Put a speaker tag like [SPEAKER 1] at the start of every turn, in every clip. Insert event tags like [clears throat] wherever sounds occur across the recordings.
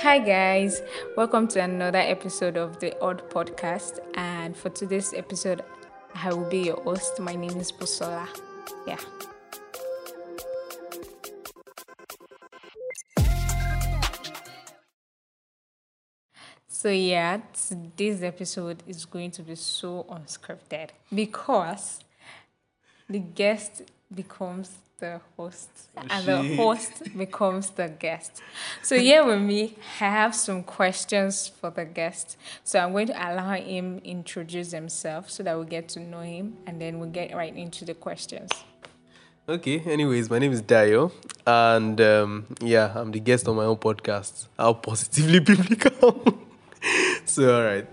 [SPEAKER 1] Hi, guys. Welcome to another episode of the Odd Podcast. And for today's episode, I will be your host. My name is Busola. Yeah. So, yeah, today's episode is going to be so unscripted because the guest becomes the host and the host [laughs] becomes the guest. So here with me, I have some questions for the guest. So I'm going to allow him introduce himself so that we get to know him and then we'll get right into the questions.
[SPEAKER 2] Okay, anyways, my name is Dayo, and um, yeah, I'm the guest on my own podcast, How Positively [laughs] Biblical. [laughs] so, all right.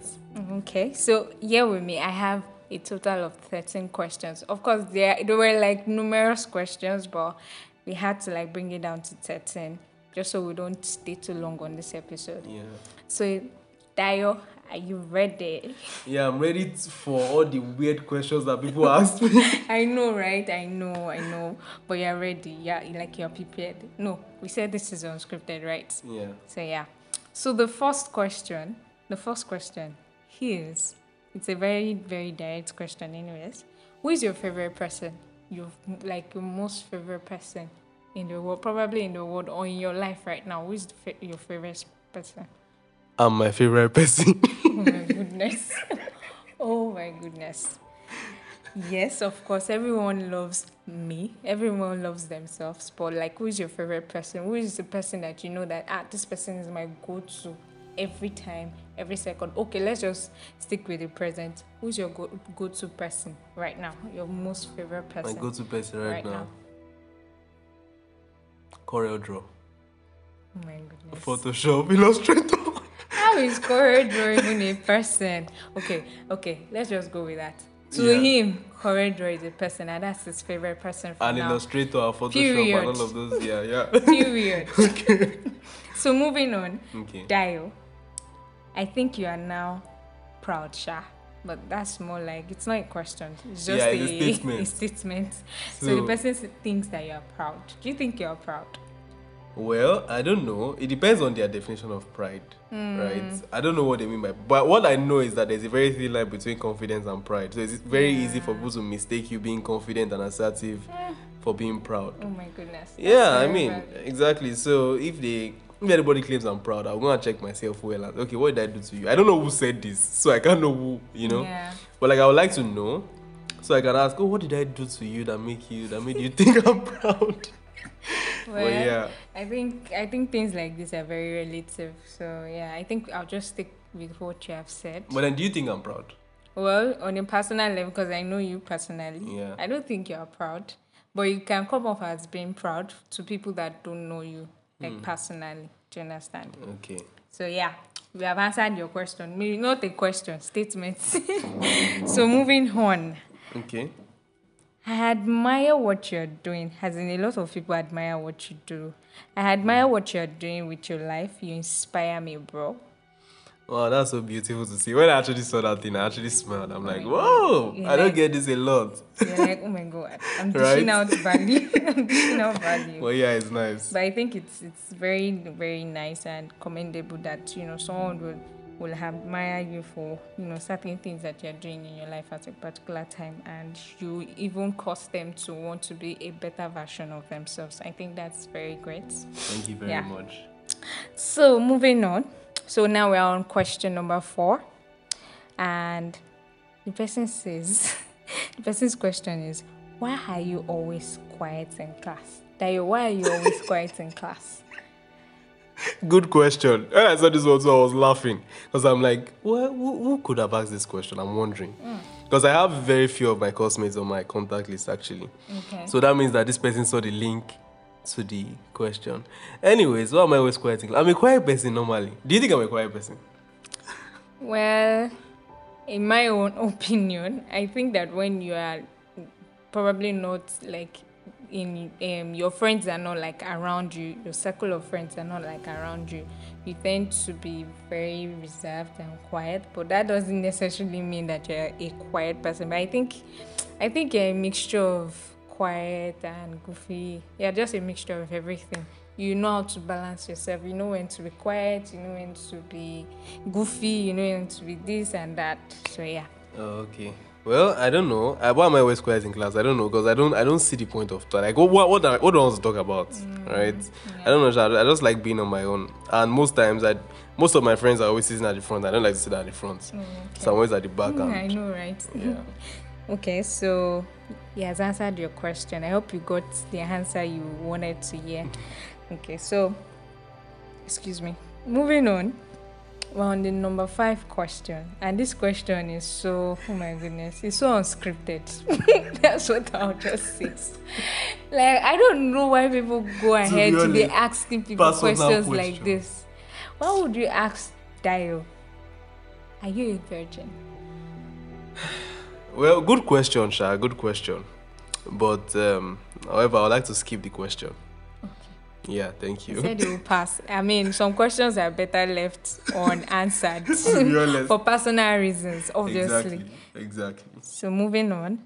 [SPEAKER 1] Okay, so here with me, I have a total of 13 questions. Of course, there, there were like numerous questions, but we had to like bring it down to 13 just so we don't stay too long on this episode.
[SPEAKER 2] Yeah.
[SPEAKER 1] So, Dayo, are you ready?
[SPEAKER 2] Yeah, I'm ready for all the weird questions that people ask me. [laughs]
[SPEAKER 1] I know, right? I know, I know. But you're ready. Yeah, like you're prepared. No, we said this is unscripted, right?
[SPEAKER 2] yeah.
[SPEAKER 1] So yeah. So the first question, the first question is, it's a very very direct question, anyways. Who is your favorite person? Your like your most favorite person in the world, probably in the world or in your life right now. Who is fa- your favorite person?
[SPEAKER 2] I'm my favorite person. [laughs]
[SPEAKER 1] Oh my [laughs] goodness. oh my goodness. Yes, of course, everyone loves me. Everyone loves themselves. But like who is your favorite person? Who is the person that you know that ah this person is my go-to every time, every second? Okay, let's just stick with the present. Who's your go go-to person right now? Your most favorite person?
[SPEAKER 2] my
[SPEAKER 1] person.
[SPEAKER 2] go to person right,
[SPEAKER 1] Right
[SPEAKER 2] now.
[SPEAKER 1] now.
[SPEAKER 2] Corel Draw.
[SPEAKER 1] oh my goodness.
[SPEAKER 2] Photoshop, [laughs] Illustrator.
[SPEAKER 1] How is Corel Draw even a person? Okay, okay, let's just go with that. To
[SPEAKER 2] Yeah.
[SPEAKER 1] him, Corel Draw is a person, and that's his favorite person for
[SPEAKER 2] and
[SPEAKER 1] now.
[SPEAKER 2] Illustrator, and Photoshop,
[SPEAKER 1] Period.
[SPEAKER 2] and all of those. Yeah, yeah.
[SPEAKER 1] Period. [laughs]
[SPEAKER 2] okay.
[SPEAKER 1] So moving on,
[SPEAKER 2] Okay.
[SPEAKER 1] Dayo. I think you are now proud, Sha. But that's more like it's not a question. It's just
[SPEAKER 2] Yeah,
[SPEAKER 1] a,
[SPEAKER 2] it's a statement. [laughs]
[SPEAKER 1] a statement. So,
[SPEAKER 2] So-
[SPEAKER 1] the person thinks that you are proud. Do you think you are proud?
[SPEAKER 2] Well, I don't know. It depends on their definition of pride,
[SPEAKER 1] Hmm.
[SPEAKER 2] right? I don't know what they mean by. But what I know is that there's a very thin line between confidence and pride. So it's very easy for
[SPEAKER 1] Yeah.
[SPEAKER 2] people to mistake you being confident and assertive for being proud.
[SPEAKER 1] Oh my goodness. That's
[SPEAKER 2] Yeah, I mean,
[SPEAKER 1] valid.
[SPEAKER 2] exactly. So if they, if anybody claims I'm proud, I'm gonna check myself well. And, okay, what did I do to you? I don't know who said this, so I can't know who, you know.
[SPEAKER 1] Yeah.
[SPEAKER 2] But like, I would like to know, so I can ask, oh, what did I do to you that make you that made you [laughs] think I'm proud?
[SPEAKER 1] Well,
[SPEAKER 2] yeah.
[SPEAKER 1] I think I think things like this are very relative. So yeah, I think I'll just stick with what you have said.
[SPEAKER 2] But then, do you think I'm proud?
[SPEAKER 1] Well, on a personal level, because I know you personally,
[SPEAKER 2] Yeah.
[SPEAKER 1] I don't think you are proud, but you can come off as being proud to people that don't know you, Like mm. personally. Do you understand?
[SPEAKER 2] Okay.
[SPEAKER 1] So yeah, we have answered your question. Maybe not a question, statement. [laughs] so moving on.
[SPEAKER 2] Okay.
[SPEAKER 1] I admire what you're doing. As in, a lot of people admire what you do. I admire what you're doing with your life. You inspire me, bro.
[SPEAKER 2] Wow, that's so beautiful to see. When I actually saw that thing, I actually smiled. I'm like, whoa. I don't
[SPEAKER 1] Like-
[SPEAKER 2] get this a lot.
[SPEAKER 1] You're like, oh my god, I'm [laughs] dishing
[SPEAKER 2] Right?
[SPEAKER 1] out value. [laughs] I'm dishing out value.
[SPEAKER 2] Well, yeah, it's nice.
[SPEAKER 1] But I think it's it's very very nice and commendable that you know someone will will admire you for you know certain things that you're doing in your life at a particular time, and you even cause them to want to be a better version of themselves. I think that's very great.
[SPEAKER 2] Thank you very
[SPEAKER 1] Yeah.
[SPEAKER 2] much.
[SPEAKER 1] So moving on. So now we're on question number four, and the person says, [laughs] the person's question is, why are you always quiet in class? Dayo, why are you always [laughs] quiet in class?
[SPEAKER 2] Good question. When I saw this one, I was laughing because I'm like, well, who, who could have asked this question? I'm wondering. Mm. Because I have very few of my classmates on my contact list actually.
[SPEAKER 1] Okay.
[SPEAKER 2] So that means that this person saw the link to the question. Anyways, why am I always quiet? in class? I'm a quiet person normally. Do you think I'm a quiet person? [laughs]
[SPEAKER 1] Well, in my own [laughs] opinion, I think that when you are probably not like in um, your friends are not like around you, your circle of friends are not like around you, you tend to be very reserved and quiet. But that doesn't necessarily mean that you're a quiet person. But I think, I think a mixture of quiet and goofy. Yeah, just a mixture of everything. You know how to balance yourself. You know when to be quiet. You know when to be goofy. You know when to be this and that. So yeah.
[SPEAKER 2] Oh, okay. Well, I don't know. I, why am I always quiet in class? I don't know because I don't. I don't see the point of that. Like, what, what, what, do I- what do I want to talk about? Mm, right? I don't know. I just like being on my own. And most times, I, most of my friends are always sitting at the front. I don't like to sit at the front, mm, so I'm always at the back.
[SPEAKER 1] Mm, I know, right?
[SPEAKER 2] yeah. [laughs]
[SPEAKER 1] Okay, so he has answered your question. I hope you got the answer you wanted to hear. Okay, so excuse me. Moving on. We're on the number five question. And this question is so oh my goodness, it's so unscripted. [laughs] That's what I'll just say. Like I don't know why people go ahead to be asking people questions like this. Why would you ask Dayo? Are you a virgin?
[SPEAKER 2] Well, good question, Sha. Good question. But um, however, I'd like to skip the question. Okay. Yeah, thank you.
[SPEAKER 1] said he will pass. I mean, some questions are better left unanswered [laughs]
[SPEAKER 2] To be honest.
[SPEAKER 1] for personal reasons, obviously.
[SPEAKER 2] Exactly. Exactly.
[SPEAKER 1] So moving on.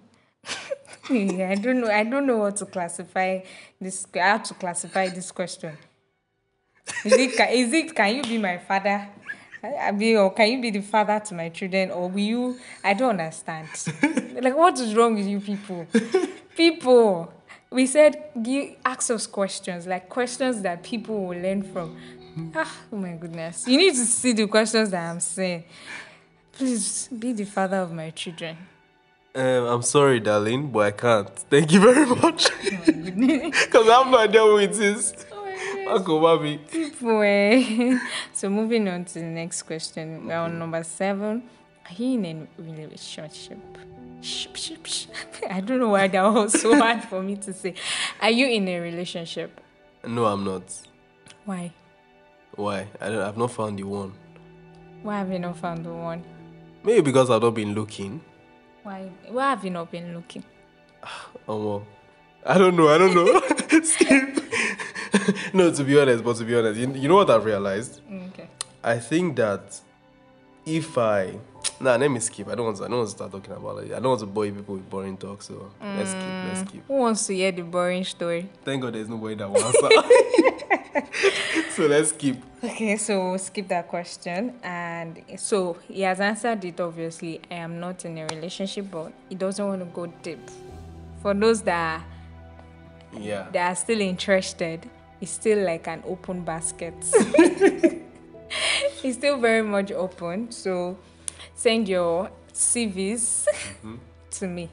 [SPEAKER 1] yeah, [laughs] I don't know. I don't know what to classify this. How to classify this question? Is it? Is it? Can you be my father? I mean, or can you be the father to my children, or will you? I don't understand. [laughs] like, what is wrong with you people? People, we said give ask us questions, like questions that people will learn from. Ah, oh my goodness! You need to see the questions that I'm saying. Please be the father of my children.
[SPEAKER 2] Um, I'm sorry, darling, but I can't. Thank you very [laughs] much. Because [laughs] I have no idea who it is. Bobby.
[SPEAKER 1] People, eh? [laughs] so moving on to the next question. We're on number seven. Are you in a relationship? Shh, shh, shh. [laughs] I don't know why that was so [laughs] hard for me to say. Are you in a relationship?
[SPEAKER 2] No, I'm not.
[SPEAKER 1] Why?
[SPEAKER 2] Why? I don't, I've not found the one.
[SPEAKER 1] Why have you not found the one?
[SPEAKER 2] Maybe because I've not been looking.
[SPEAKER 1] Why? Why have you not been looking? [sighs]
[SPEAKER 2] Oh, well. I don't know. I don't know. [laughs] No, to be honest, but to be honest, you, you know what I've realized?
[SPEAKER 1] Mm, okay.
[SPEAKER 2] I think that if I [tsk] nah, let me skip. I don't want to. I don't want to start talking about it. I don't want to bore people with boring talk. So let's skip. Let's mm. skip.
[SPEAKER 1] Who wants to hear the boring story?
[SPEAKER 2] Thank God there's nobody that will answer. [laughs] [laughs] so let's skip.
[SPEAKER 1] Okay, so skip that question. And so he has answered it obviously. I am not in a relationship, but he doesn't want to go deep. For those that
[SPEAKER 2] Yeah.
[SPEAKER 1] they are still interested, it's still like an open basket. it's still very much open. So send your CVs mm-hmm. to me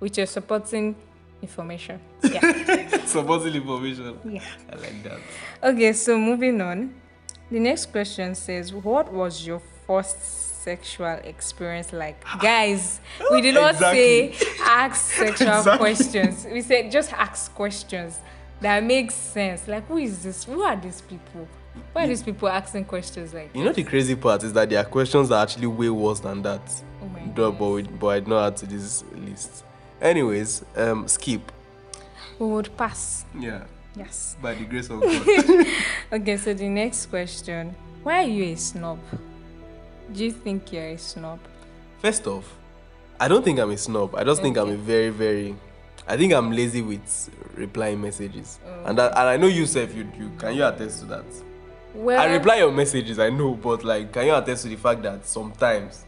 [SPEAKER 1] with your supporting information. Yeah. [laughs]
[SPEAKER 2] Supporting information.
[SPEAKER 1] yeah.
[SPEAKER 2] I like that.
[SPEAKER 1] Okay, so moving on. The next question says, What was your first sexual experience like? [gasps] Guys, we did not
[SPEAKER 2] Exactly.
[SPEAKER 1] say ask sexual [laughs]
[SPEAKER 2] Exactly.
[SPEAKER 1] questions. We said just ask questions that makes sense. Like, who is this? Who are these people? Why are these people asking questions like
[SPEAKER 2] You know the crazy part is that there are questions are actually way worse than that.
[SPEAKER 1] Oh my
[SPEAKER 2] Duh, but, we, but I did not add to this list. Anyways, um, skip.
[SPEAKER 1] we would pass?
[SPEAKER 2] Yeah.
[SPEAKER 1] Yes.
[SPEAKER 2] By the grace of [laughs] God. [laughs]
[SPEAKER 1] Okay, so the next question. Why are you a snob? Do you think you're a snob?
[SPEAKER 2] First off, I don't think I'm a snob. I just think I'm a very, very. I think I'm lazy with replying messages, and that, and I know you, Seth, you, you can you attest to that?
[SPEAKER 1] Well,
[SPEAKER 2] I reply your messages, I know, but like, can you attest to the fact that sometimes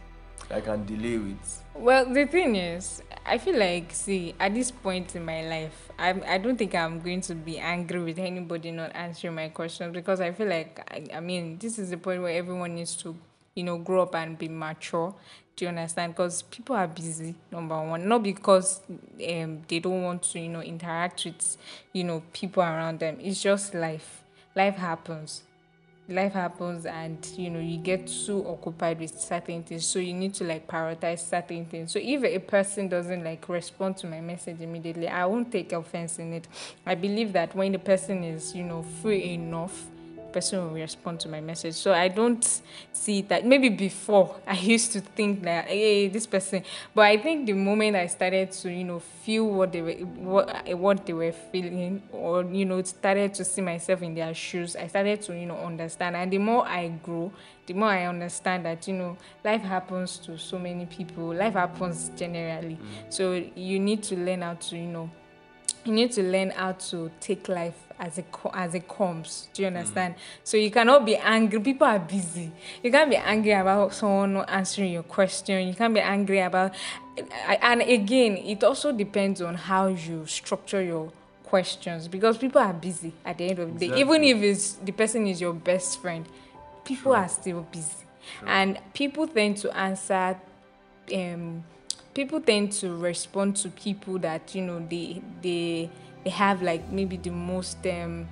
[SPEAKER 2] I can delay with?
[SPEAKER 1] Well, the thing is, I feel like, see, at this point in my life, I'm, I don't think I'm going to be angry with anybody not answering my questions because I feel like, I, I mean, this is the point where everyone needs to, you know, grow up and be mature. Do you understand? Because people are busy, number one. Not because um, they don't want to, you know, interact with, you know, people around them. It's just life. Life happens life happens and you know you get too occupied with certain things so you need to like prioritize certain things so if a person doesn't like respond to my message immediately i won't take offense in it i believe that when the person is you know free enough person will respond to my message. So i don't see that maybe before [laughs] i used to think that hey this person but i think the moment i started to you know feel what they were what, what they were feeling or you know started to see myself in their shoes i started to you know understand. And the more i grow the more i understand that you know life happens to so many people. Life happens generally. Mm. So you need to learn how to you know you need to learn how to take life as it co- as it comes. Do you understand? So you cannot be angry. People are busy. You can't be angry about someone not answering your question. You can't be angry about. And again, it also depends on how you structure your questions because people are busy at the end of the day. Even if it's the person is your best friend, people are still busy, and people tend to answer. Um, people tend to respond to people that you know they they they have like maybe the most um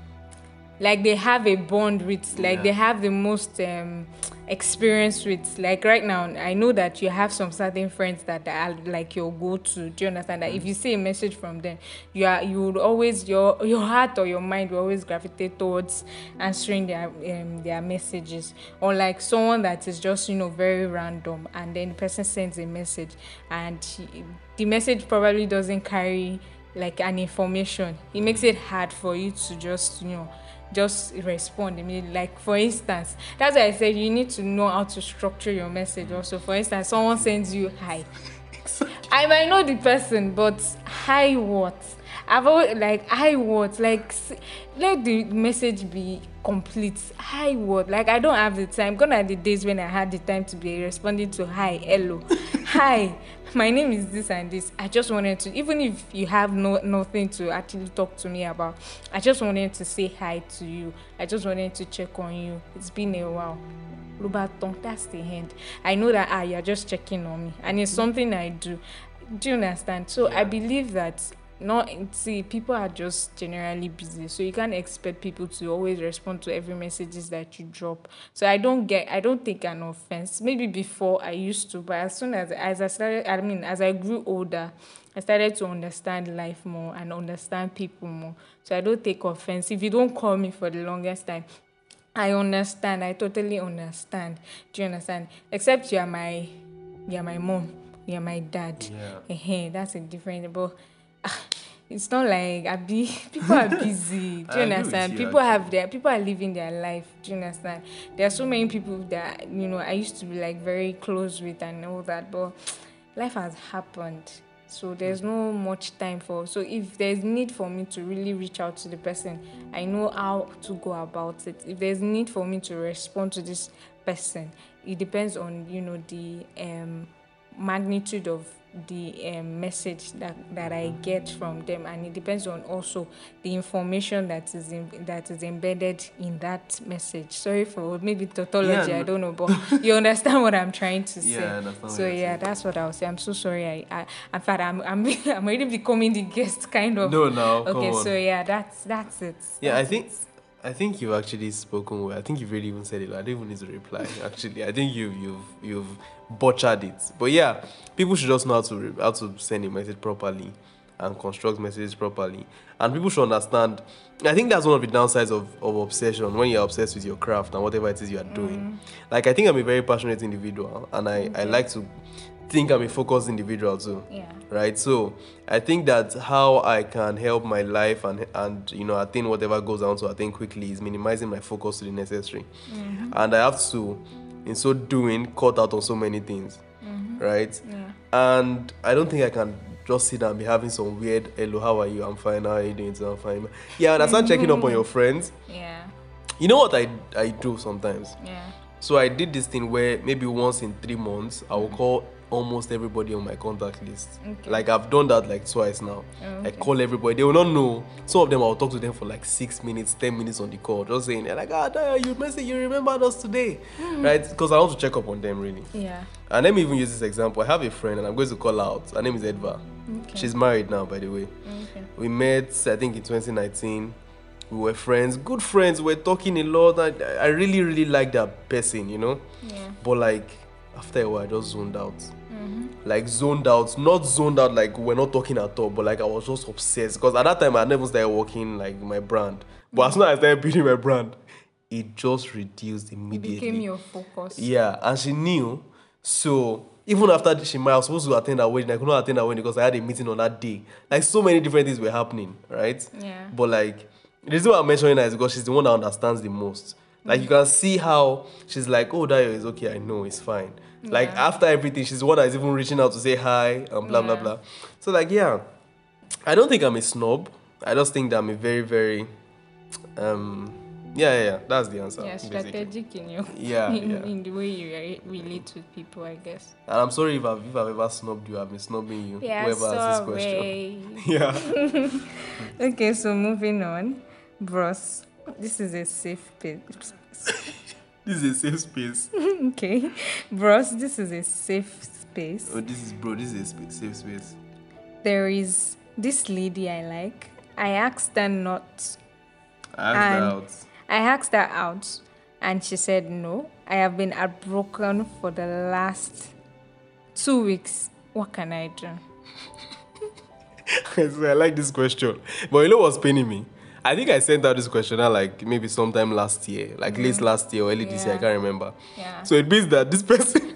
[SPEAKER 1] like they have a bond with like
[SPEAKER 2] Yeah.
[SPEAKER 1] they have the most um experience with like right now i know that you have some certain friends that are like your go-to. Do you understand that? If you see a message from them you are you would always your your heart or your mind will always gravitate towards answering their um, their messages. Or like someone that is just you know very random and then the person sends a message and he- the message probably doesn't carry like an information it makes it hard for you to just you know just respond immediately like for instance that's why i said you need to know how to structure your message also for instance someone sends you hi I might know the person, but hi what? I've always, like hi what? Like let the message be complete. Hi what? Like I don't have the time. Gone are the days when I had the time to be responding to hi, hello, [laughs] hi. My name is this and this. I just wanted to, even if you have no nothing to actually talk to me about, I just wanted to say hi to you. I just wanted to check on you. It's been a while. Lubaton, that's the end. I know that ah, you're just checking on me, and it's something I do. Do you understand? So I believe that not see people are just generally busy, so you can't expect people to always respond to every messages that you drop. So I don't get, I don't take an offense. Maybe before I used to, but as soon as as I started, I mean, as I grew older, I started to understand life more and understand people more. So I don't take offense if you don't call me for the longest time. I understand. I totally understand. Do you understand? Except you are my, you are my mom. You are my dad.
[SPEAKER 2] Yeah.
[SPEAKER 1] That's a different. But [sighs] it's not like I be. [laughs] People are busy. Do you [laughs] understand? People
[SPEAKER 2] actually.
[SPEAKER 1] have their. People are living their life. Do you understand? There are so many people that you know I used to be like very close with and all that, but [sniffs] life has happened. So there's no much time for. So if there's need for me to really reach out to the person, I know how to go about it. If there's need for me to respond to this person, it depends on you know the um, magnitude of the um, message that, that I get from them, and it depends on also the information that is in, that is embedded in that message. Sorry for maybe tautology,
[SPEAKER 2] Yeah,
[SPEAKER 1] I don't know, but [laughs] you understand what I'm trying to say.
[SPEAKER 2] What
[SPEAKER 1] so yeah,
[SPEAKER 2] saying.
[SPEAKER 1] that's what I'll say. I'm so sorry. I, I in fact, I'm I'm [laughs] I'm already becoming the guest kind of.
[SPEAKER 2] No, come
[SPEAKER 1] Okay, so yeah, that's that's it.
[SPEAKER 2] Yeah, I think
[SPEAKER 1] it.
[SPEAKER 2] I think you've actually spoken well. I think you've really even said it. I don't even need to reply. [laughs] Actually, I think you've you've you've butchered it. But yeah, people should just know how to re- how to send a message properly and construct messages properly. And people should understand. I think that's one of the downsides of, of obsession when you're obsessed with your craft and whatever it is you are doing. Mm. Like I think I'm a very passionate individual, and I I mm-hmm. like to think I'm a focused individual too
[SPEAKER 1] Yeah.
[SPEAKER 2] right so i think that how i can help my life and and you know attain whatever goals i want to attain quickly is minimizing my focus to the necessary mm-hmm. and i have to in so doing cut out on so many things mm-hmm. right?
[SPEAKER 1] Yeah.
[SPEAKER 2] and i don't think i can just sit and be having some weird hello how are you? I'm fine. How are you doing? I'm fine. Yeah and i start checking up on your mm-hmm. friends.
[SPEAKER 1] Yeah.
[SPEAKER 2] you know what i i do sometimes?
[SPEAKER 1] Yeah.
[SPEAKER 2] so I did this thing where maybe once in three months I will mm-hmm. call almost everybody on my contact list.
[SPEAKER 1] Okay.
[SPEAKER 2] Like I've done that like twice now.
[SPEAKER 1] Oh,
[SPEAKER 2] I call everybody. They will not know. Some of them I'll talk to them for like six minutes, ten minutes on the call, just saying they're like, ah, Dayo, you message, you remembered us today,
[SPEAKER 1] Hmm.
[SPEAKER 2] right? Because I want to check up on them really.
[SPEAKER 1] Yeah.
[SPEAKER 2] And let me even use this example. I have a friend and I'm going to call out. Her name is Edva.
[SPEAKER 1] Okay.
[SPEAKER 2] She's married now, by the way.
[SPEAKER 1] Okay.
[SPEAKER 2] We met, I think, in 2019. We were friends, good friends. We were talking a lot. I, I really, really like that person, you know.
[SPEAKER 1] Yeah.
[SPEAKER 2] But like after a while, I just zoned out.
[SPEAKER 1] Mm-hmm.
[SPEAKER 2] Like zoned out, not zoned out like we're not talking at all, but like I was just obsessed because at that time I never started working like my brand. But as soon as I started building my brand, it just reduced
[SPEAKER 1] It
[SPEAKER 2] immediately.
[SPEAKER 1] became your focus.
[SPEAKER 2] Yeah, and she knew. So even after she might, I was supposed to attend her wedding. I could not attend her wedding because I had a meeting on that day. Like so many different things were happening, right?
[SPEAKER 1] Yeah.
[SPEAKER 2] But like the reason why I'm mentioning her is because she's the one that understands the most. Like you can see how she's like, oh, Dayo is okay. I know it's fine. Like
[SPEAKER 1] Yeah.
[SPEAKER 2] after everything, she's the one that is even reaching out to say hi and blah blah
[SPEAKER 1] Yeah.
[SPEAKER 2] blah. So like yeah, I don't think I'm a snob. I just think that I'm a very, very, um, yeah, yeah, yeah. That's the answer.
[SPEAKER 1] Yeah, strategic in your
[SPEAKER 2] Yeah, [laughs]
[SPEAKER 1] in,
[SPEAKER 2] yeah.
[SPEAKER 1] in the way you relate with people, I guess.
[SPEAKER 2] And I'm sorry if I've, if I've ever snubbed you. I've been snubbing you.
[SPEAKER 1] Yeah,
[SPEAKER 2] whoever asked this question. [laughs] Yeah. [laughs]
[SPEAKER 1] Okay, so moving on, bros. This is a safe place.
[SPEAKER 2] This is a safe space. [laughs]
[SPEAKER 1] okay, bros. This is a safe space.
[SPEAKER 2] Oh, this is bro. This is a safe space.
[SPEAKER 1] There is this lady I like. I asked her not.
[SPEAKER 2] I asked her out.
[SPEAKER 1] I asked her out, and she said no. I have been heartbroken for the last two weeks. What can I do? [laughs]
[SPEAKER 2] I like this question. But you know what's paining me? I think I sent out this questionnaire like maybe sometime last year, like late mm. last year or early this year. I can't remember.
[SPEAKER 1] Yeah.
[SPEAKER 2] So it means that this [laughs] person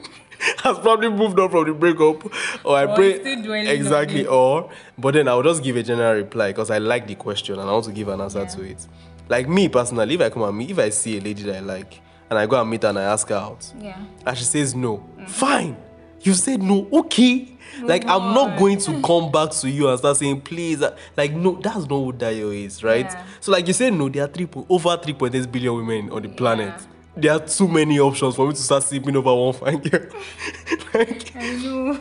[SPEAKER 2] has probably moved on from the breakup, or I
[SPEAKER 1] Or
[SPEAKER 2] pray
[SPEAKER 1] still dwelling on
[SPEAKER 2] exactly, or but then I'll just give a general reply because I like the question and I want to give an answer
[SPEAKER 1] Yeah.
[SPEAKER 2] to it. Like me personally, if I come and meet, if I see a lady that I like and I go and meet her and I ask her out,
[SPEAKER 1] Yeah.
[SPEAKER 2] and she says no, mm. fine. You said no, okay. Like I'm not going to come back to you and start saying please. uh, Like no, that's not what Dayo is, right?
[SPEAKER 1] Yeah.
[SPEAKER 2] So like you said no, there are three po- over 3.8 billion women on the planet. There are too many options for me to start sleeping over one fine girl. [laughs] like,
[SPEAKER 1] I know.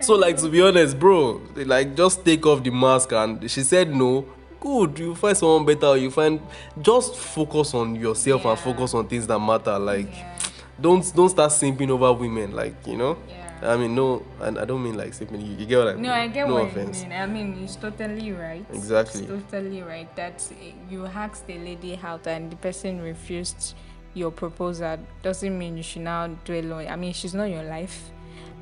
[SPEAKER 2] so like to be honest, bro, like just take off the mask and she said no. Good, you find someone better. You find just focus on yourself and focus on things that matter. Like
[SPEAKER 1] Yeah.
[SPEAKER 2] don't don't start simping over women. Like you know.
[SPEAKER 1] Yeah.
[SPEAKER 2] I mean no, and I don't mean like simping. You, you get what I mean?
[SPEAKER 1] No, I get
[SPEAKER 2] no
[SPEAKER 1] what
[SPEAKER 2] offense.
[SPEAKER 1] you mean. I mean, it's totally right.
[SPEAKER 2] Exactly.
[SPEAKER 1] It's totally right. That you asked the lady out and the person refused your proposal doesn't mean you should now dwell on. I mean, she's not your life.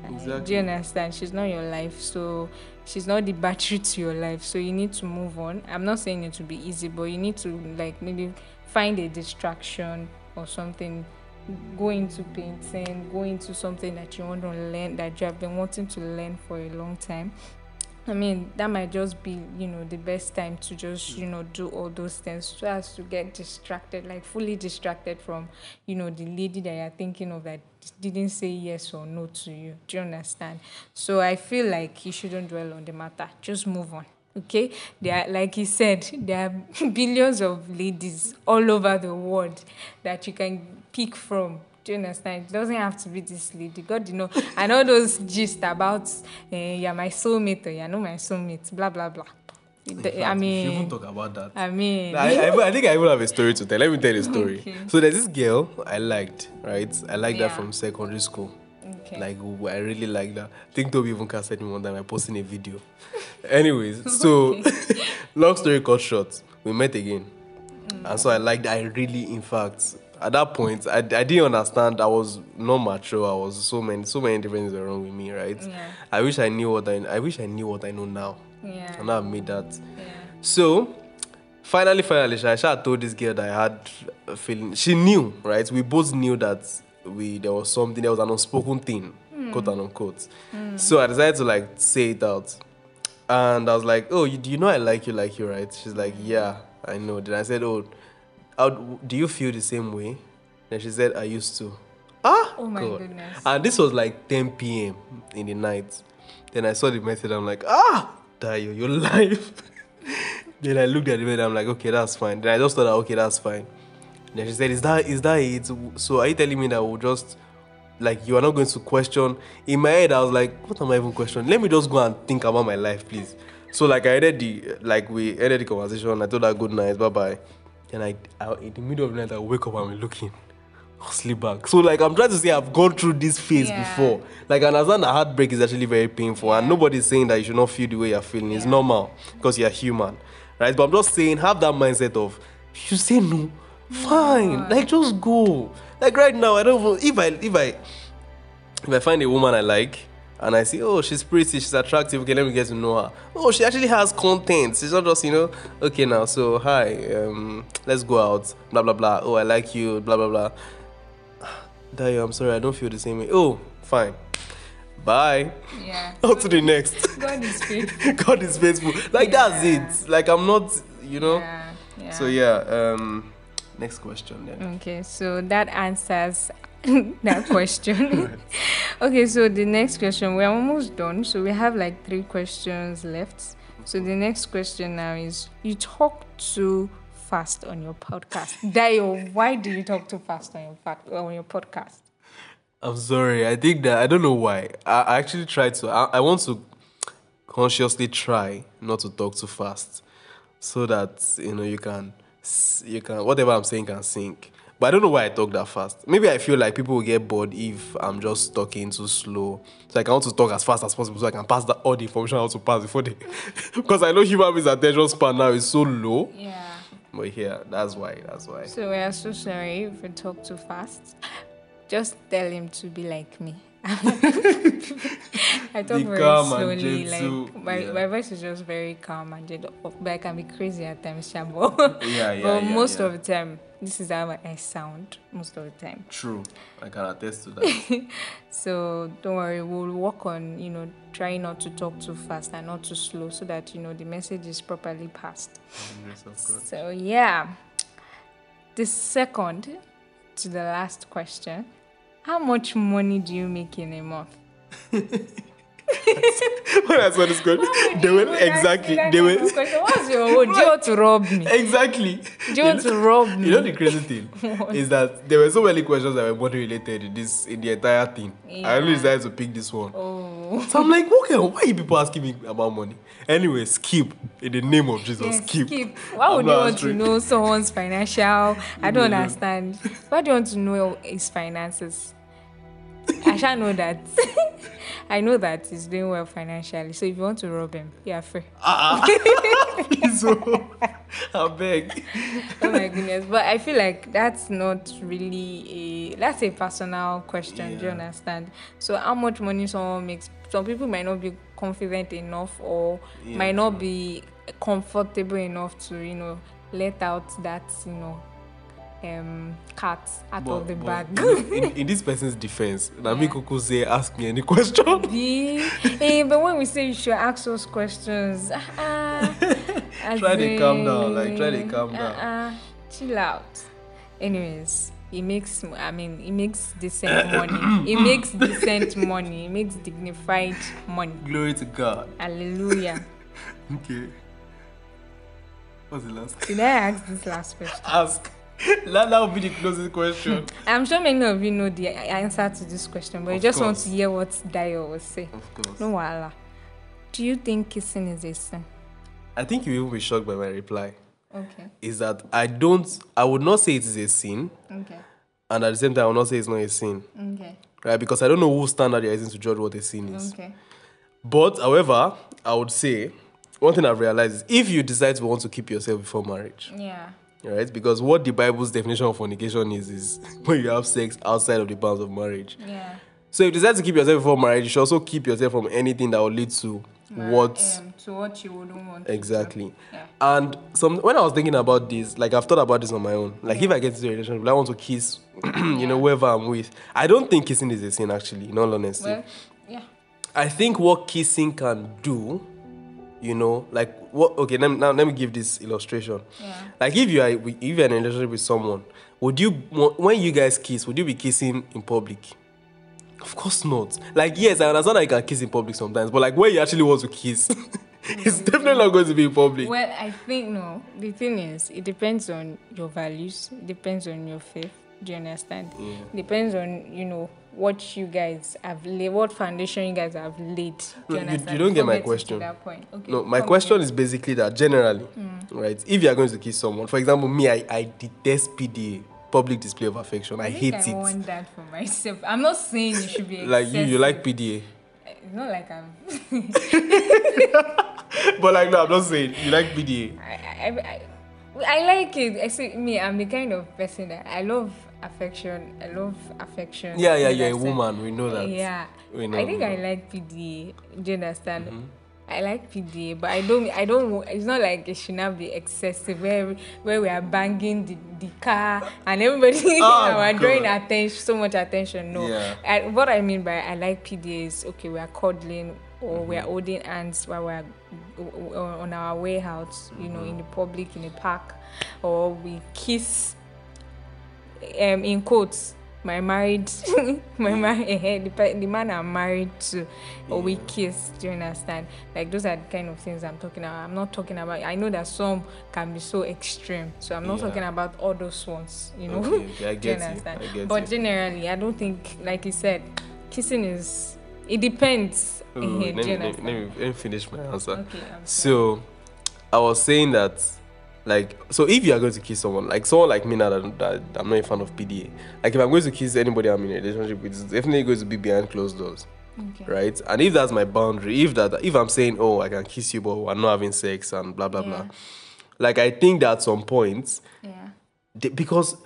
[SPEAKER 1] Uh, Do
[SPEAKER 2] Exactly.
[SPEAKER 1] you understand? She's not your life, so she's not the battery to your life. So you need to move on. I'm not saying it will be easy, but you need to like maybe find a distraction or something go into painting, go into something that you want to learn that you have been wanting to learn for a long time. I mean, that might just be, you know, the best time to just, you know, do all those things so as to get distracted, like fully distracted from, you know, the lady that you're thinking of that didn't say yes or no to you. Do you understand? So I feel like you shouldn't dwell on the matter. Just move on. Okay, there are, like he said, there are [laughs] billions of ladies all over the world that you can pick from. Do you understand? It doesn't have to be this lady. God, you know, and all those gist about uh, you're my soulmate or you're not my soulmate, blah blah blah.
[SPEAKER 2] Fact,
[SPEAKER 1] I mean,
[SPEAKER 2] shouldn't talk about that.
[SPEAKER 1] I mean,
[SPEAKER 2] I, I, I think I even have a story to tell. Let me tell you a story. [laughs]
[SPEAKER 1] Okay.
[SPEAKER 2] So there's this girl I liked, right? I liked
[SPEAKER 1] Yeah.
[SPEAKER 2] her from secondary school.
[SPEAKER 1] Okay.
[SPEAKER 2] Like I really like that. I think Toby even casted me one time. I posted a video. [laughs] Anyways, so [laughs] long story cut short, we met again, mm. and so I liked. I really, in fact, at that point, I, I didn't understand. I was not mature. I was so many so many different things were wrong with me. Right?
[SPEAKER 1] Yeah.
[SPEAKER 2] I wish I knew what I. I wish I knew what I know now.
[SPEAKER 1] yeah,
[SPEAKER 2] And I've made that.
[SPEAKER 1] yeah,
[SPEAKER 2] So, finally, finally, Shaisha told this girl that I had a feeling. She knew, right? We both knew that we there was something, there was an unspoken thing, quote and unquote. So I decided to like say it out. And I was like, oh, you, do you know I like you like you, right? She's like, yeah, I know. Then I said, oh, how, do you feel the same way? Then she said, I used to. Ah!
[SPEAKER 1] Oh my
[SPEAKER 2] God.
[SPEAKER 1] goodness.
[SPEAKER 2] And this was like 10 p.m. in the night. Then I saw the message. I'm like, ah, Dayo, your life. [laughs] [laughs] then I looked at the message. I'm like, okay, that's fine. Then I just thought, okay, that's fine. Then she said, is that is that it? So are you telling me that we'll just like you are not going to question? In my head, I was like, what am I even questioning? Let me just go and think about my life, please. So like I ended the like we ended the conversation. I told her good night, bye bye. Then I, I in the middle of the night I wake up and I'm looking. I'll sleep back. So like I'm trying to say I've gone through this phase
[SPEAKER 1] Yeah.
[SPEAKER 2] before. Like I understand that heartbreak is actually very painful and nobody's saying that you should not feel the way you're feeling. It's normal because you're human. Right? But I'm just saying have that mindset of you say no, fine. Like just go. Like right now, I don't if I if I if I find a woman I like and I see, oh, she's pretty, she's attractive, okay, let me get to know her. Oh, she actually has content. She's not just, you know, okay now, so hi, um, let's go out, blah blah blah. Oh, I like you, blah blah blah. [sighs] Dayo, I'm sorry, I don't feel the same way. Oh, fine. Bye.
[SPEAKER 1] yeah. [laughs]
[SPEAKER 2] On to the next.
[SPEAKER 1] God is faithful. [laughs]
[SPEAKER 2] God is faithful. Like that's it. Like I'm not, you know.
[SPEAKER 1] Yeah, yeah.
[SPEAKER 2] So yeah, um next question then.
[SPEAKER 1] Okay, so that answers [laughs] that [laughs] question. [laughs] okay, so the next question, we're almost done. So we have like three questions left. So the next question now is: You talk too fast on your podcast. Dayo, why do you talk too fast on your on your podcast?
[SPEAKER 2] I'm sorry. I think that I don't know why. I, I actually try to. I, I want to consciously try not to talk too fast, so that you know you can you can whatever I'm saying can sink. But I don't know why I talk that fast. Maybe I feel like people will get bored if I'm just talking too slow. So like, I want to talk as fast as possible so I can pass the, all the information I want to pass before they. [laughs] because I know human beings' attention span now is so low.
[SPEAKER 1] Yeah.
[SPEAKER 2] But yeah, that's why. That's why.
[SPEAKER 1] So we are so sorry if we talk too fast. Just tell him to be like me. [laughs] I talk very slowly. Like my,
[SPEAKER 2] yeah.
[SPEAKER 1] my voice is just very calm and gentle. But I can be crazy at times, Shabo.
[SPEAKER 2] Yeah, [laughs] yeah,
[SPEAKER 1] but
[SPEAKER 2] yeah,
[SPEAKER 1] most
[SPEAKER 2] yeah.
[SPEAKER 1] of the time, this is how I sound. Most of the time.
[SPEAKER 2] True. I can attest to that. [laughs]
[SPEAKER 1] So don't worry, we'll work on you know trying not to talk too fast and not too slow, so that you know the message is properly passed.
[SPEAKER 2] Grace of God.
[SPEAKER 1] So yeah, the second to the last question: How much money do you make in a month? [laughs]
[SPEAKER 2] when I saw this question, they were exactly. They were
[SPEAKER 1] What's [laughs] your own? Do you want to rob me?
[SPEAKER 2] exactly.
[SPEAKER 1] Do you want to rob me?
[SPEAKER 2] You know the crazy thing [laughs] is that there were so many questions that were money related in this in the entire thing. I only
[SPEAKER 1] Yeah.
[SPEAKER 2] decided to pick this one.
[SPEAKER 1] oh,
[SPEAKER 2] So I'm like, okay, why are you people asking me about money? Anyway, skip in the name of Jesus.
[SPEAKER 1] yes,
[SPEAKER 2] skip.
[SPEAKER 1] skip. Why
[SPEAKER 2] I'm
[SPEAKER 1] would you want to know someone's financial? I don't
[SPEAKER 2] Yeah.
[SPEAKER 1] understand. Why do you want to know his finances? [laughs] I shall know that. [laughs] I know that he's doing well financially. So if you want to rob him, yeah, free. Ah, ah. [laughs]
[SPEAKER 2] Please, oh, I beg.
[SPEAKER 1] oh my goodness but i feel like that's not really a that's a personal question do you understand so how much money someone makes some people might not be confident enough or
[SPEAKER 2] Yeah,
[SPEAKER 1] might not be comfortable enough to you know let out that you know um cat out of the bag
[SPEAKER 2] in, [laughs] in this person's defense, Nami Kuku say, ask me any question.
[SPEAKER 1] B. Eh, but when we say you should ask us questions, ah, as [laughs]
[SPEAKER 2] Try to calm down, like, try to calm down.
[SPEAKER 1] Uh-uh, chill out. Anyways, he makes. I mean, he [coughs] makes decent money. He makes decent money. He makes dignified money.
[SPEAKER 2] Glory to God.
[SPEAKER 1] Hallelujah. [laughs]
[SPEAKER 2] Okay. What's the last?
[SPEAKER 1] Did I ask this last question?
[SPEAKER 2] Ask. [laughs] That that will be the closest question. [laughs]
[SPEAKER 1] I'm sure many of you know the answer to this question, but you
[SPEAKER 2] Of
[SPEAKER 1] just want to hear what Dayo will say.
[SPEAKER 2] Of course.
[SPEAKER 1] No wala. Do you think kissing is a sin?
[SPEAKER 2] I think you will be shocked by my reply.
[SPEAKER 1] Okay.
[SPEAKER 2] Is that I don't, I would not say it is a sin,
[SPEAKER 1] Okay.
[SPEAKER 2] and at the same time, I will not say it's not a sin,
[SPEAKER 1] Okay.
[SPEAKER 2] right? Because I don't know who standard you're using to judge what a sin is.
[SPEAKER 1] Okay.
[SPEAKER 2] But, however, I would say one thing I've realized is if you decide to want to keep yourself before marriage,
[SPEAKER 1] Yeah.
[SPEAKER 2] Right? Because what the Bible's definition of fornication is is [laughs] when you have sex outside of the bounds of marriage.
[SPEAKER 1] Yeah.
[SPEAKER 2] So if you decide to keep yourself before marriage, you should also keep yourself from anything that will lead to what
[SPEAKER 1] um, to what you wouldn't want.
[SPEAKER 2] exactly.
[SPEAKER 1] Yeah.
[SPEAKER 2] And some when I was thinking about this, like I've thought about this on my own. Like if I get into a relationship, I want to kiss, [clears throat] you know, whoever I'm with. I don't think kissing is a sin actually, in all honesty.
[SPEAKER 1] Well, yeah.
[SPEAKER 2] I think what kissing can do, you know, like what okay, let me, now let me give this illustration.
[SPEAKER 1] Yeah.
[SPEAKER 2] Like if you are if you're in a relationship with someone, would you when you guys kiss, would you be kissing in public? Of course not. Like yes, I understand that you can kiss in public sometimes, but like when you actually want to kiss, [laughs] it's mm. definitely not going to be in public.
[SPEAKER 1] Well, I think no. The thing is, it depends on your values. It depends on your faith. Do you understand? Depends on you know what you guys have laid, what foundation you guys have laid. Do
[SPEAKER 2] No,
[SPEAKER 1] you
[SPEAKER 2] you- don't get my question.
[SPEAKER 1] that point. Okay.
[SPEAKER 2] No, my question is basically that generally, mm. right? If you are going to kiss someone, for example, me, I, I detest PDA, public display of affection. I,
[SPEAKER 1] I
[SPEAKER 2] hate
[SPEAKER 1] I
[SPEAKER 2] it.
[SPEAKER 1] want that for myself. I'm not saying you should be [laughs]
[SPEAKER 2] Like you, you like. PDA.
[SPEAKER 1] It's not like I'm. [laughs]
[SPEAKER 2] But like no, I'm not saying you like PDA.
[SPEAKER 1] I, I, I, I like it. I see me. I'm the kind of person that I love affection. I love affection.
[SPEAKER 2] Yeah, yeah,
[SPEAKER 1] You
[SPEAKER 2] you're a woman. We know that.
[SPEAKER 1] Yeah.
[SPEAKER 2] We know,
[SPEAKER 1] I think I like PDA. Do you understand?
[SPEAKER 2] Mm-hmm.
[SPEAKER 1] I like PDA, but I don't. I don't. It's not like it should not be excessive. Where where we are banging the, the car and everybody [laughs]
[SPEAKER 2] Oh, [laughs]
[SPEAKER 1] we're drawing attention, so much attention. No.
[SPEAKER 2] Yeah.
[SPEAKER 1] I, what I mean by I like PDA is okay. We are cuddling or we are holding hands while we are on our way out. You know, in the public, in the park, or we kiss. Um, in quotes, my married, [laughs] my married, the, the man I'm married to, or we kiss. Do you understand? Like those are the kind of things I'm talking about. I'm not talking about. I know that some can be so extreme, so I'm not
[SPEAKER 2] Yeah.
[SPEAKER 1] talking about all those ones. You know.
[SPEAKER 2] Okay, okay, [laughs] I
[SPEAKER 1] Do you
[SPEAKER 2] get you. I get
[SPEAKER 1] but
[SPEAKER 2] you.
[SPEAKER 1] generally, I don't think, like you said, kissing is. It depends.
[SPEAKER 2] Ooh, [laughs] let, me, let, me, let me finish my answer.
[SPEAKER 1] Okay.
[SPEAKER 2] So, I was saying that, like, so if you are going to kiss someone, like someone like me now that, that I'm not a fan of PDA, like if I'm going to kiss anybody I'm in a relationship with, it's definitely going to be behind closed doors,
[SPEAKER 1] Okay.
[SPEAKER 2] right? And if that's my boundary, if that, if I'm saying, oh, I can kiss you, but we're not having sex and blah blah
[SPEAKER 1] Yeah.
[SPEAKER 2] blah, like I think that at some point,
[SPEAKER 1] Yeah.
[SPEAKER 2] they- because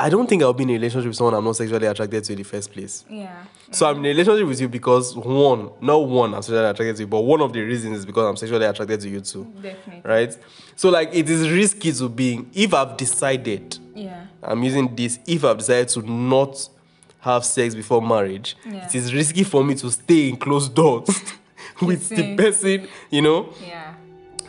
[SPEAKER 2] I don't think I'll be in a relationship with someone I'm not sexually attracted to in the first place.
[SPEAKER 1] Yeah.
[SPEAKER 2] So I'm in a relationship with you because one, not one, I'm sexually attracted to you, but one of the reasons is because I'm sexually attracted to you too
[SPEAKER 1] Definitely.
[SPEAKER 2] right? So like it is risky to be if I've decided
[SPEAKER 1] Yeah.
[SPEAKER 2] I'm using this if I've decided to not have sex before marriage,
[SPEAKER 1] Yeah.
[SPEAKER 2] it is risky for me to stay in closed doors [laughs] with the person, you know.
[SPEAKER 1] Yeah.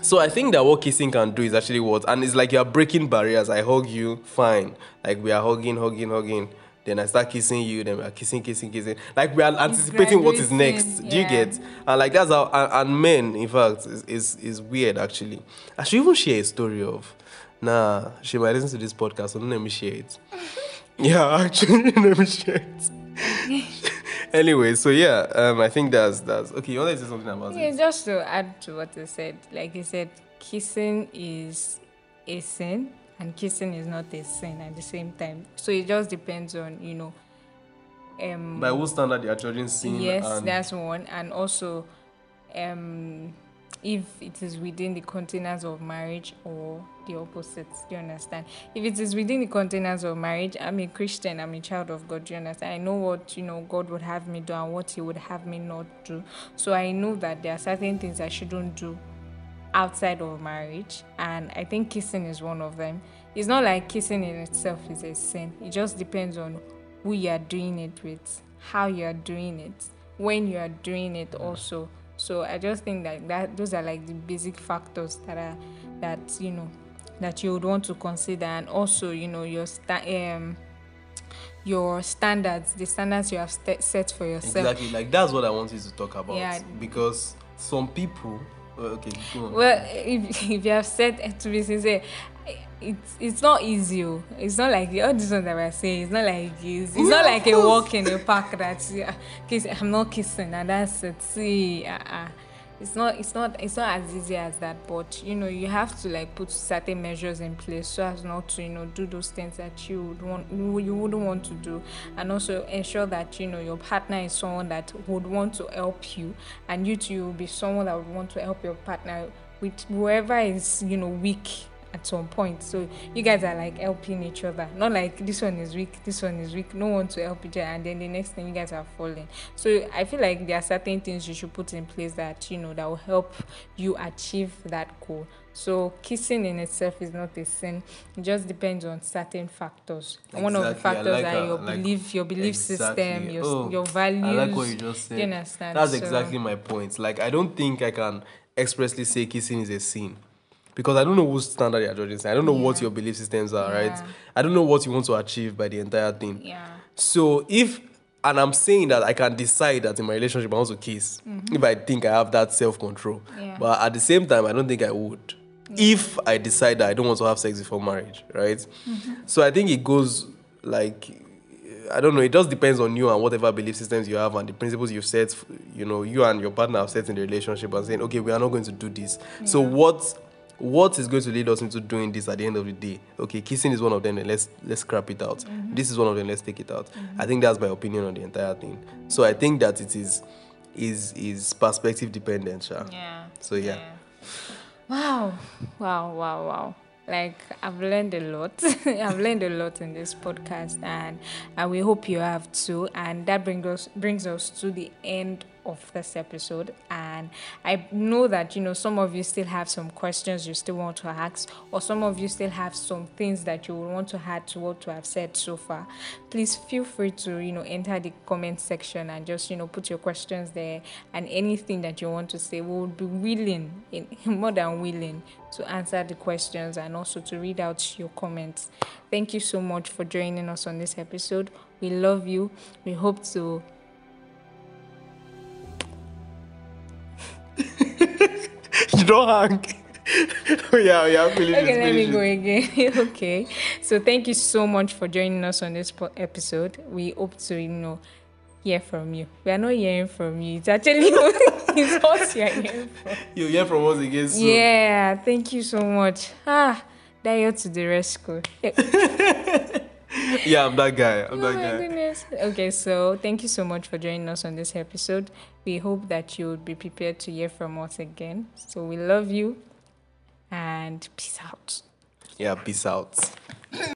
[SPEAKER 2] So I think that what kissing can do is actually what, and it's like you're breaking barriers. I hug you, fine. Like we are hugging, hugging, hugging. Then I start kissing you. Then we are kissing, kissing, kissing. Like we are anticipating what is next. Do you get? And like that's how. And, and men, in fact, is, is is weird actually. I should even share a story of. Nah, she might listen to this podcast, so don't let me share it. [laughs] yeah, actually, [laughs] let me share it. [laughs] anyway, so yeah, um, I think that's that's okay. You want to say something about
[SPEAKER 1] Yeah,
[SPEAKER 2] it?
[SPEAKER 1] just to add to what you said, like you said, kissing is a sin and kissing is not a sin at the same time. So it just depends on, you know, um
[SPEAKER 2] By what standard you are judging sin?
[SPEAKER 1] yes,
[SPEAKER 2] and
[SPEAKER 1] that's one. And also um if it is within the containers of marriage or the opposite, do you understand? If it is within the containers of marriage, I'm a Christian, I'm a child of God, do you understand? I know what you know God would have me do and what He would have me not do. So I know that there are certain things I shouldn't do outside of marriage, and I think kissing is one of them. It's not like kissing in itself is a sin, it just depends on who you are doing it with, how you are doing it, when you are doing it mm. also. So I just think that, that those are like the basic factors that are that you know that you would want to consider and also you know your sta- um your standards the standards you have st- set for yourself
[SPEAKER 2] Exactly, like that's what I wanted to talk about.
[SPEAKER 1] Yeah.
[SPEAKER 2] Because some people, okay, go on.
[SPEAKER 1] Well, if, [laughs] if you have said to be sincere, it's it's not easy. oh. It's not like all this one that we're saying. It's not like it's, it's not like a walk in a park yeah, kiss, I'm not kissing and that's it. See, uh, uh, it's not it's not it's not as easy as that. But you know you have to like put certain measures in place so as not to you know do those things that you would want you wouldn't want to do, and also ensure that you know your partner is someone that would want to help you, and you too will be someone that would want to help your partner with whoever is you know weak at some point. So you guys are like helping each other. Not like this one is weak, this one is weak. No one to help each other, and then the next thing you guys are falling. So I feel like there are certain things you should put in place that you know that will help you achieve that goal. So kissing in itself is not a sin. It just depends on certain factors. And One of the factors
[SPEAKER 2] like
[SPEAKER 1] are
[SPEAKER 2] that.
[SPEAKER 1] your
[SPEAKER 2] like-
[SPEAKER 1] belief, your belief
[SPEAKER 2] Exactly.
[SPEAKER 1] system, your
[SPEAKER 2] Oh,
[SPEAKER 1] your values.
[SPEAKER 2] I like what you just said.
[SPEAKER 1] You understand?
[SPEAKER 2] That's
[SPEAKER 1] So-
[SPEAKER 2] exactly my point. Like, I don't think I can expressly say kissing is a sin. Because I don't know whose standard you're judging. I don't know what your belief systems are, right? I don't know what you want to achieve by the entire thing.
[SPEAKER 1] Yeah.
[SPEAKER 2] So if and I'm saying that I can decide that in my relationship I want to kiss if I think I have that self control.
[SPEAKER 1] Mm-hmm. Yeah.
[SPEAKER 2] But at the same time, I don't think I would if I decide that I don't want to have sex before marriage, right?
[SPEAKER 1] Mm-hmm.
[SPEAKER 2] So I think it goes like I don't know. It just depends on you and whatever belief systems you have and the principles you've set. You know, you and your partner have set in the relationship and saying, okay, we are not going to do this. So what? What is going to lead us into doing this at the end of the day? Okay, kissing is one of them. Then let's let's scrap it out. Mm-hmm. This is one of them. Let's take it out. Mm-hmm. I think that's my opinion on the entire thing. So I think that it is is is perspective dependent. Sha.
[SPEAKER 1] Yeah.
[SPEAKER 2] So yeah.
[SPEAKER 1] Wow. Wow, wow, wow. Like I've learned a lot. [laughs] I've learned a lot in this podcast and and we hope you have too. And that brings us brings us to the end of this episode. And I know that, you know, some of you still have some questions you still want to ask, or some of you still have some things that you would want to add to what have said so far. Please feel free to, you know, enter the comment section and just, you know, put your questions there and anything that you want to say. We would be willing, in, [laughs] more than willing, to answer the questions and also to read out your comments. Thank you so much for joining us on this episode. We love you. We hope to.
[SPEAKER 2] You [laughs] yeah, yeah, finish it,
[SPEAKER 1] Okay, let me
[SPEAKER 2] finish
[SPEAKER 1] go
[SPEAKER 2] it.
[SPEAKER 1] again. [laughs] okay. So thank you so much for joining us on this episode. We hope to, you know, hear from you. We are not hearing from you. It's actually [laughs] it's us you are hearing from.
[SPEAKER 2] You hear from us again soon.
[SPEAKER 1] Yeah, thank you so much. Ah, Dayo to the rescue. [laughs]
[SPEAKER 2] Yeah, I'm that guy. I'm
[SPEAKER 1] Oh
[SPEAKER 2] that
[SPEAKER 1] my
[SPEAKER 2] guy.
[SPEAKER 1] goodness. Okay, so thank you so much for joining us on this episode. We hope that you would be prepared to hear from us again. So we love you and peace out.
[SPEAKER 2] Yeah, peace out.